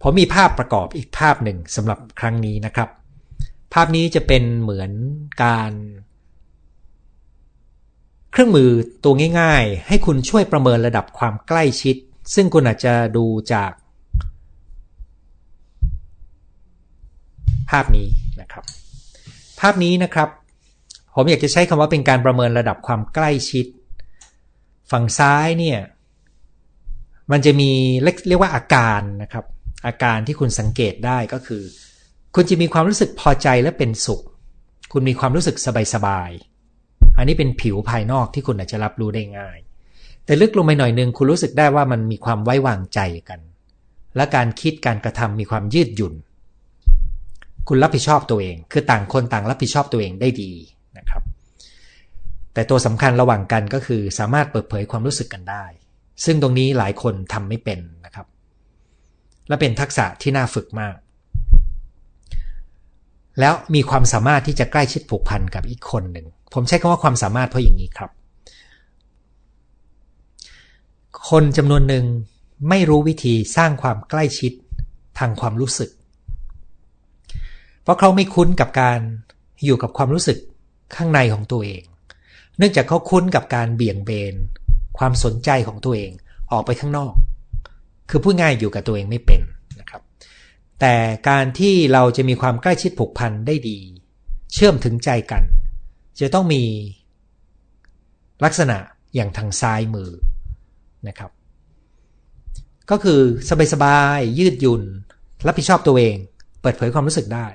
ผมมีภาพประกอบอีกภาพหนึ่งสำหรับครั้งนี้นะครับ ภาพนี้จะเป็นเหมือนการ เครื่องมือตัวง่าย ๆ ให้คุณช่วยประเมินระดับความใกล้ชิด ซึ่งคุณอาจจะดูจาก ภาพนี้นะครับ ภาพนี้นะครับ ผมอยากจะใช้คำว่าเป็นการประเมินระดับความใกล้ชิด ฝั่งซ้ายเนี่ยมันจะมีเรียกว่าอาการนะครับ อาการที่คุณสังเกตได้ก็คือ คุณจะมีความรู้สึกพอใจและเป็นสุข คุณมีความรู้สึกสบายๆอันนี้เป็นผิวภายนอกที่คุณอาจจะรับรู้ได้ง่าย แต่ลึกลงไปหน่อยนึงคุณรู้สึกได้ว่ามันมีความไว้วางใจกัน และการคิดการกระทำมีความยืดหยุ่น คุณรับผิดชอบตัวเอง คือต่างคนต่างรับผิดชอบตัวเองได้ดีนะครับ แต่ตัวสำคัญระหว่างกันก็คือสามารถเปิดเผยความรู้สึกกันได้ ซึ่งตรงนี้หลายคนทำไม่เป็นนะครับ และเป็นทักษะที่น่าฝึกมาก แล้วมีความสามารถที่จะใกล้ชิดผูกพันกับอีกคนหนึ่ง ผมใช้คำว่าความสามารถเพราะอย่างนี้ครับ คนจำนวนหนึ่งไม่รู้วิธีสร้างความใกล้ชิดทางความรู้สึก เพราะเขาไม่คุ้นกับการอยู่กับความรู้สึกข้างในของตัวเอง เนื่องจากเขาคุ้นกับการเบี่ยงเบน ความสนใจของตัวเองออกไปข้างนอก คือพูดง่ายอยู่กับตัวเองไม่เป็นนะครับ แต่การที่เราจะมีความใกล้ชิดผูกพันได้ดี เชื่อมถึงใจกัน จะต้องมีลักษณะอย่างทางซ้ายมือนะครับ ก็คือสบายๆยืดหยุ่น รับผิดชอบตัวเอง เปิดเผยความรู้สึกได้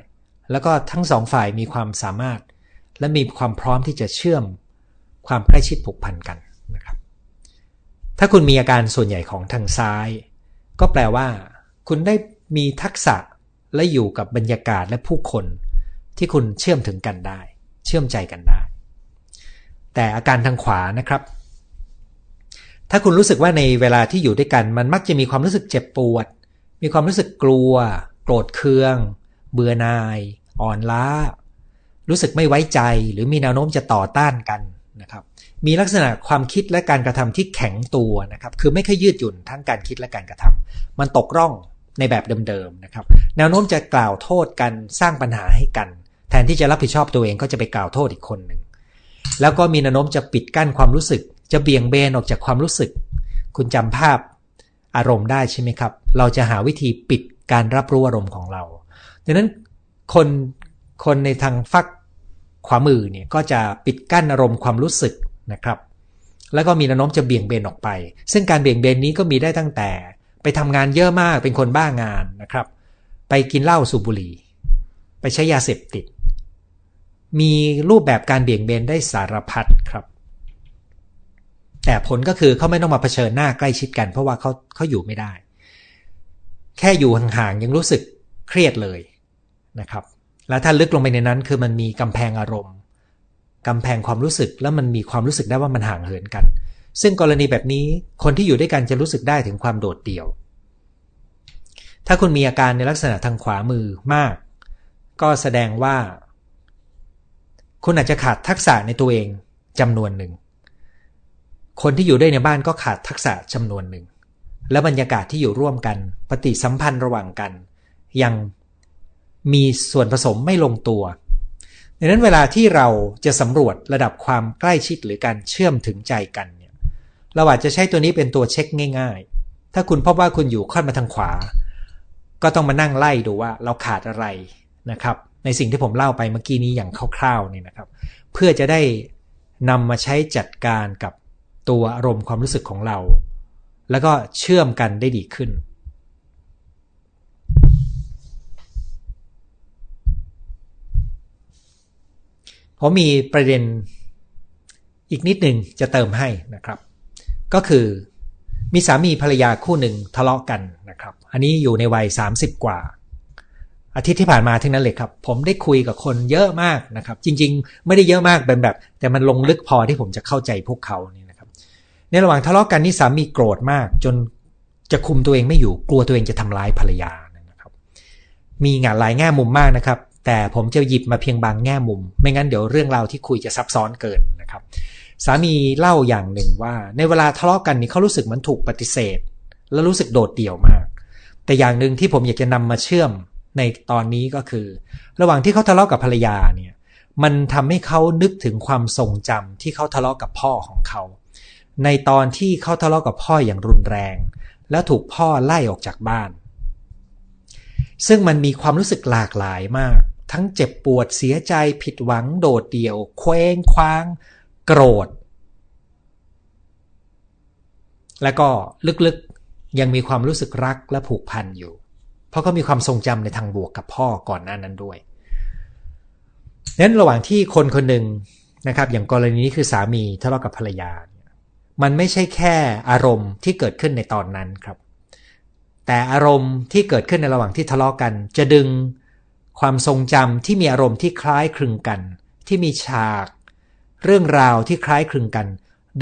แล้วก็ทั้งสองฝ่ายมีความสามารถ และมีความพร้อมที่จะเชื่อมความใกล้ชิดผูกพันกันนะครับ ถ้าคุณมีอาการส่วนใหญ่ของทางซ้าย ก็แปลว่า คุณได้มีทักษะและอยู่กับบรรยากาศและผู้คน ที่คุณเชื่อมถึงกันได้ เชื่อมใจกันได้ แต่อาการทางขวานะครับ ถ้าคุณรู้สึกว่าในเวลาที่อยู่ด้วยกัน มันมักจะมีความรู้สึกเจ็บปวด มีความรู้สึกกลัว โกรธเคือง เบื่อนาย อ่อนล้า รู้สึกไม่ไว้ใจหรือมีแนวโน้มจะต่อต้านกันนะครับ มีลักษณะความคิดและการกระทำที่แข็งตัวนะครับ คือไม่ค่อยยืดหยุ่นทั้งการคิดและการกระทำมันตกร่องในแบบเดิมๆนะครับ แนวโน้มจะกล่าวโทษกันสร้างปัญหาให้กัน แทนที่จะรับผิดชอบตัวเองก็จะไปกล่าวโทษอีกคนหนึ่ง แล้วก็มีแนวโน้มจะปิดกั้นความรู้สึก จะเบี่ยงเบนออกจากความรู้สึก คุณจำภาพอารมณ์ได้ใช่ไหมครับ เราจะหาวิธีปิดการรับรู้อารมณ์ของเรา ดังนั้นคนคนในทางฟักขวามือเนี่ยก็จะปิดกั้นอารมณ์ความรู้สึก นะครับ แล้วก็มีแนวโน้มจะเบี่ยงเบนออกไป ซึ่งการเบี่ยงเบนนี้ก็มีได้ตั้งแต่ ไปทำงานเยอะมากเป็นคนบ้างานนะครับ ไปกินเหล้าสูบบุหรี่ ไปใช้ยาเสพติด มีรูปแบบการเบี่ยงเบนได้สารพัดครับ แต่ผลก็คือเขาไม่ต้องมาเผชิญหน้าใกล้ชิดกัน เพราะว่าเขาเขาอยู่ไม่ได้ แค่อยู่ห่างๆยังรู้สึกเครียดเลยนะครับ แล้วถ้าลึกลงไปในนั้นคือมันมีกำแพงอารมณ์ กำแพงความรู้สึกแล้วมันมีความรู้สึกได้ว่ามันห่างเหินกัน ซึ่งกรณีแบบนี้คนที่อยู่ด้วยกันจะรู้สึกได้ถึงความโดดเดี่ยว ถ้าคุณมีอาการในลักษณะทางขวามือมาก ก็แสดงว่า คุณอาจจะขาดทักษะในตัวเองจำนวนหนึ่ง คนที่อยู่ด้วยในบ้านก็ขาดทักษะจำนวนหนึ่ง และบรรยากาศที่อยู่ร่วมกัน ปฏิสัมพันธ์ระหว่างกัน ยังมีส่วนผสมไม่ลงตัว ดังนั้นเวลาที่เราจะสำรวจระดับความใกล้ชิดหรือการเชื่อมถึงใจกันเนี่ยเราอาจจะใช้ตัวนี้เป็นตัวเช็คง่าย ๆ ถ้าคุณพบว่าคุณอยู่ค่อนมาทางขวา ก็ต้องมานั่งไล่ดูว่าเราขาดอะไรนะครับ ในสิ่งที่ผมเล่าไปเมื่อกี้นี้อย่างคร่าวๆนี่นะครับ เพื่อจะได้นำมาใช้จัดการกับตัวอารมณ์ความรู้สึกของเรา แล้วก็เชื่อมกันได้ดีขึ้น ผมมีประเด็นอีกนิดหนึ่งจะเติมให้นะครับ ก็คือมีสามีภรรยาคู่หนึ่งทะเลาะกันนะครับ อันนี้อยู่ในวัย 30 กว่า อาทิตย์ที่ผ่านมาทั้งนั้นเลยครับ ผมได้คุยกับคนเยอะมากนะครับ จริง ๆ ไม่ได้เยอะมากเป็นแบบ แต่มันลงลึกพอที่ผมจะเข้าใจพวกเขานี่นะครับ ในระหว่างทะเลาะกันนี่สามีโกรธมาก จนจะคุมตัวเองไม่อยู่กลัวตัวเองจะทำร้ายภรรยานะครับ มีงานหลายแง่มุมมากนะครับ แต่ผมจะหยิบมาเพียงบางแง่มุม ไม่งั้นเดี๋ยวเรื่องราวที่คุยจะซับซ้อนเกินนะครับ สามีเล่าอย่างหนึ่งว่า ในเวลาทะเลาะกันนี่เขารู้สึกมันถูกปฏิเสธ และรู้สึกโดดเดี่ยวมาก แต่อย่างหนึ่งที่ผมอยากจะนำมาเชื่อมในตอนนี้ก็คือ ระหว่างที่เขาทะเลาะกับภรรยาเนี่ยมันทำให้เขานึกถึงความทรงจำที่เขาทะเลาะกับพ่อของเขา ในตอนที่เขาทะเลาะกับพ่ออย่างรุนแรง แล้วถูกพ่อไล่ออกจากบ้าน ซึ่งมันมีความรู้สึกหลากหลายมาก ทั้งเจ็บปวดเสียใจผิดหวังโดดเดี่ยว เคว้งคว้าง โกรธ และก็ลึกๆยังมีความรู้สึกรักและผูกพันอยู่ เพราะก็มีความทรงจำในทางบวกกับพ่อก่อนหน้านั้นด้วยนั้นระหว่างที่คนคนหนึ่งนะครับ อย่างกรณีนี้คือสามีทะเลาะกับภรรยา มันไม่ใช่แค่อารมณ์ที่เกิดขึ้นในตอนนั้นครับ แต่อารมณ์ที่เกิดขึ้นในระหว่างที่ทะเลาะกัน จะดึง ความทรงจำที่มีอารมณ์ที่คล้ายคลึงกัน ที่มีฉาก เรื่องราวที่คล้ายคลึงกัน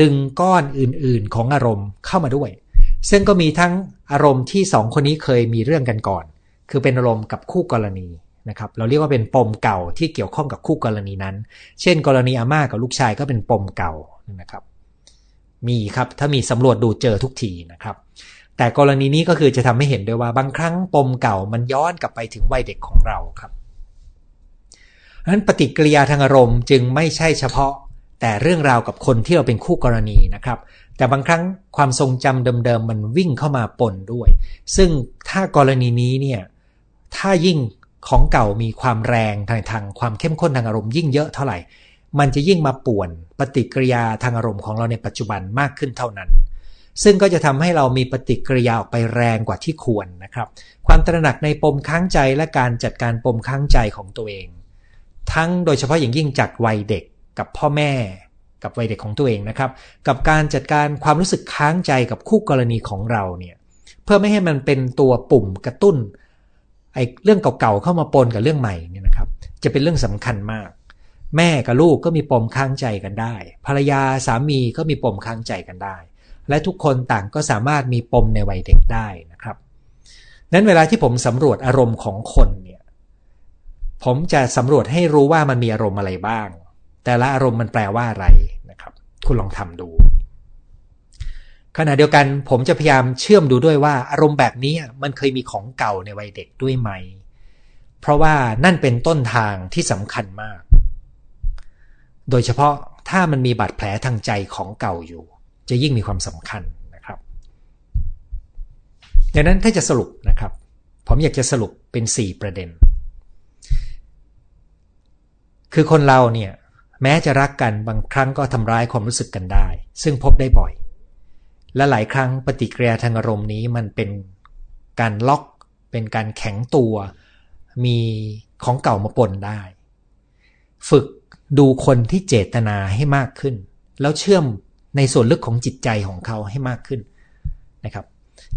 ดึงก้อนอื่นๆของอารมณ์เข้ามาด้วย ซึ่งก็มีทั้งอารมณ์ที่สองคนนี้เคยมีเรื่องกันก่อน คือเป็นอารมณ์กับคู่กรณีนะครับเราเรียกว่าเป็นปมเก่าที่เกี่ยวข้องกับคู่กรณีนั้น เช่น กรณีอาม่ากับลูกชายก็เป็นปมเก่านะครับ มีครับถ้ามีสำรวจดูเจอทุกทีนะครับ แต่กรณีนี้ก็คือจะทำให้เห็นด้วยว่าบางครั้งปมเก่ามันย้อนกลับไปถึงวัยเด็กของเราครับนั้นปฏิกิริยาทางอารมณ์จึงไม่ใช่เฉพาะแต่เรื่องราวกับคนที่เราเป็นคู่กรณีนะครับ แต่บางครั้งความทรงจำเดิมๆมันวิ่งเข้ามาปนด้วย ซึ่งถ้ากรณีนี้เนี่ยถ้ายิ่งของเก่ามีความแรงทางทางความเข้มข้นทางอารมณ์ยิ่งเยอะเท่าไหร่ มันจะยิ่งมาป่วนปฏิกิริยาทางอารมณ์ของเราในปัจจุบันมากขึ้นเท่านั้น ซึ่งก็จะทำให้เรามีปฏิกิริยาออกไปแรงกว่าที่ควรนะครับ ความตระหนักในปมค้างใจและการจัดการปมค้างใจของตัวเอง ทั้งโดยเฉพาะอย่างยิ่งจากวัยเด็กกับพ่อแม่ กับวัยเด็กของตัวเองนะครับ กับการจัดการความรู้สึกค้างใจกับคู่กรณีของเราเนี่ยเพื่อไม่ให้มันเป็นตัวปุ่มกระตุ้นไอ้เรื่องเก่าๆเข้ามาปนกับเรื่องใหม่เนี่ยนะครับ จะเป็นเรื่องสำคัญมาก แม่กับลูกก็มีปมค้างใจกันได้ ภรรยาสามีก็มีปมค้างใจกันได้ และทุกคนต่างก็สามารถมีปมในวัยเด็กได้นะครับนั้นเวลาที่ผมสำรวจอารมณ์ของคนเนี่ยผมจะสำรวจให้รู้ว่ามันมีอารมณ์อะไรบ้าง แต่ละอารมณ์มันแปลว่าอะไรนะครับ คุณลองทำดู ขณะเดียวกันผมจะพยายามเชื่อมดูด้วยว่า อารมณ์แบบนี้มันเคยมีของเก่าในวัยเด็กด้วยไหม เพราะว่านั่นเป็นต้นทางที่สำคัญมาก โดยเฉพาะถ้ามันมีบาดแผลทางใจของเก่าอยู่ จะยิ่งมีความสำคัญนะครับดังนั้นถ้าจะสรุปนะครับ ผมอยากจะสรุปเป็น 4 ประเด็น คือคนเราเนี่ยแม้จะรักกันบางครั้งก็ทำร้ายความรู้สึกกันได้ ซึ่งพบได้บ่อย และหลายครั้งปฏิกิริยาทางอารมณ์นี้มันเป็นการล็อก เป็นการแข็งตัว มีของเก่ามาปนได้ ฝึกดูคนที่เจตนาให้มากขึ้น แล้วเชื่อม ในส่วนลึกของจิตใจของเขาให้มากขึ้นนะครับ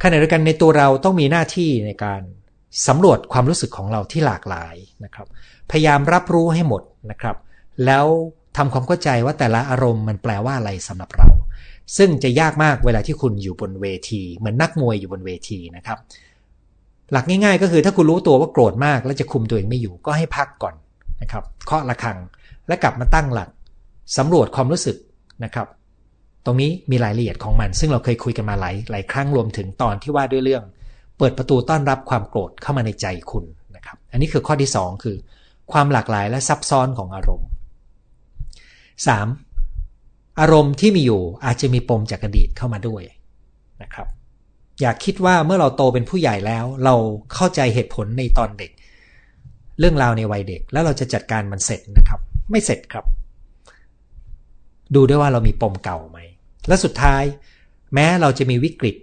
ขณะเดียวกันในตัวเราต้องมีหน้าที่ในการสำรวจความรู้สึกของเราที่หลากหลายนะครับ พยายามรับรู้ให้หมดนะครับ แล้วทำความเข้าใจว่าแต่ละอารมณ์มันแปลว่าอะไรสำหรับเรา ซึ่งจะยากมากเวลาที่คุณอยู่บนเวที เหมือนนักมวยอยู่บนเวทีนะครับ หลักง่ายๆ ก็คือถ้าคุณรู้ตัวว่าโกรธมาก แล้วจะคุมตัวเองไม่อยู่ก็ให้พักก่อนนะครับเคาะระฆังและกลับมาตั้งหลักสำรวจความรู้สึกนะครับ ตรงนี้มีรายละเอียดของมัน ซึ่งเราเคยคุยกันมาหลายหลายครั้งรวมถึงตอนที่ว่าด้วยเรื่อง เปิดประตูต้อนรับความโกรธเข้ามาในใจคุณนะครับ อันนี้คือข้อที่ 2 คือ ความหลากหลายและซับซ้อนของอารมณ์ 3. อารมณ์ที่มีอยู่อาจจะมีปมจากอดีตเข้ามาด้วยนะครับ อยากคิดว่าเมื่อเราโตเป็นผู้ใหญ่แล้ว เราเข้าใจเหตุผลในตอนเด็ก เรื่องราวในวัยเด็กแล้วเราจะจัดการมันเสร็จนะครับ ไม่เสร็จครับ ดูด้วยว่าเรามีปมเก่าไหม และสุดท้าย แม้เราจะมีวิกฤต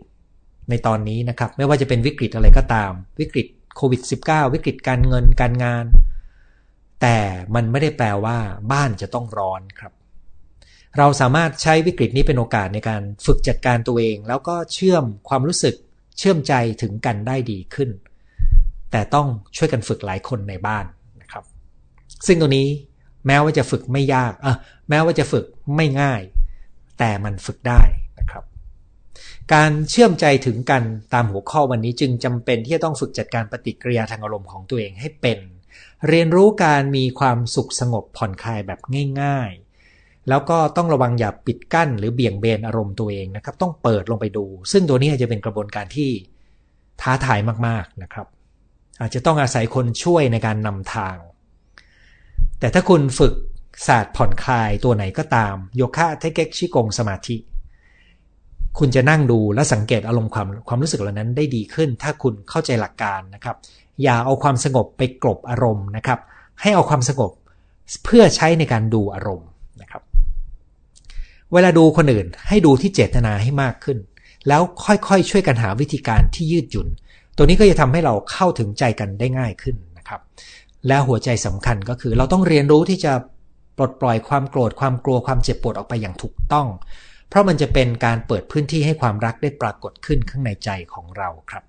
ในตอนนี้นะครับ ไม่ว่าจะเป็นวิกฤตอะไรก็ตาม วิกฤตโควิด -19 วิกฤตการเงินการงาน แต่มันไม่ได้แปลว่าบ้านจะต้องร้อนครับ เราสามารถใช้วิกฤตนี้เป็นโอกาสในการฝึกจัดการตัวเอง แล้วก็เชื่อมความรู้สึกเชื่อมใจถึงกันได้ดีขึ้น แต่ต้องช่วยกันฝึกหลายคนในบ้านนะครับ ซึ่งตัวนี้แม้ว่าจะฝึกไม่ยากอะแม้ว่าจะฝึกไม่ง่าย แต่มันฝึกได้นะครับ การเชื่อมใจถึงกันตามหัวข้อวันนี้จึงจำเป็นที่จะต้องฝึกจัดการปฏิกิริยาทางอารมณ์ของตัวเองให้เป็น เรียนรู้การมีความสุขสงบผ่อนคลายแบบง่าย ๆ แล้วก็ต้องระวังอย่าปิดกั้น หรือเบี่ยงเบนอารมณ์ตัวเองนะครับ ต้องเปิดลงไปดู ซึ่งตัวนี้จะเป็นกระบวนการที่ท้าทายมากๆนะครับ อาจจะต้องอาศัยคนช่วยในการนำทาง แต่ถ้าคุณฝึก ศาสตร์ผ่อนคลายตัวไหนก็ตาม โยคะเทคเกกชิกงสมาธิ คุณจะนั่งดูและสังเกตอารมณ์ความความรู้สึกเหล่านั้นได้ดีขึ้น ถ้าคุณเข้าใจหลักการนะครับ อย่าเอาความสงบไปกลบอารมณ์นะครับ ให้เอาความสงบเพื่อใช้ในการดูอารมณ์นะครับ เวลาดูคนอื่นให้ดูที่เจตนาให้มากขึ้น แล้วค่อยๆ ช่วยกันหาวิธีการที่ยืดหยุ่น ตัวนี้ก็จะทำให้เราเข้าถึงใจกันได้ง่ายขึ้นนะครับ และหัวใจสำคัญก็คือเราต้องเรียนรู้ที่จะ ปลดปล่อยความโกรธความกลัวความเจ็บปวดออกไปอย่างถูกต้อง เพราะมันจะเป็นการเปิดพื้นที่ให้ความรักได้ปรากฏขึ้นข้างในใจของเราครับ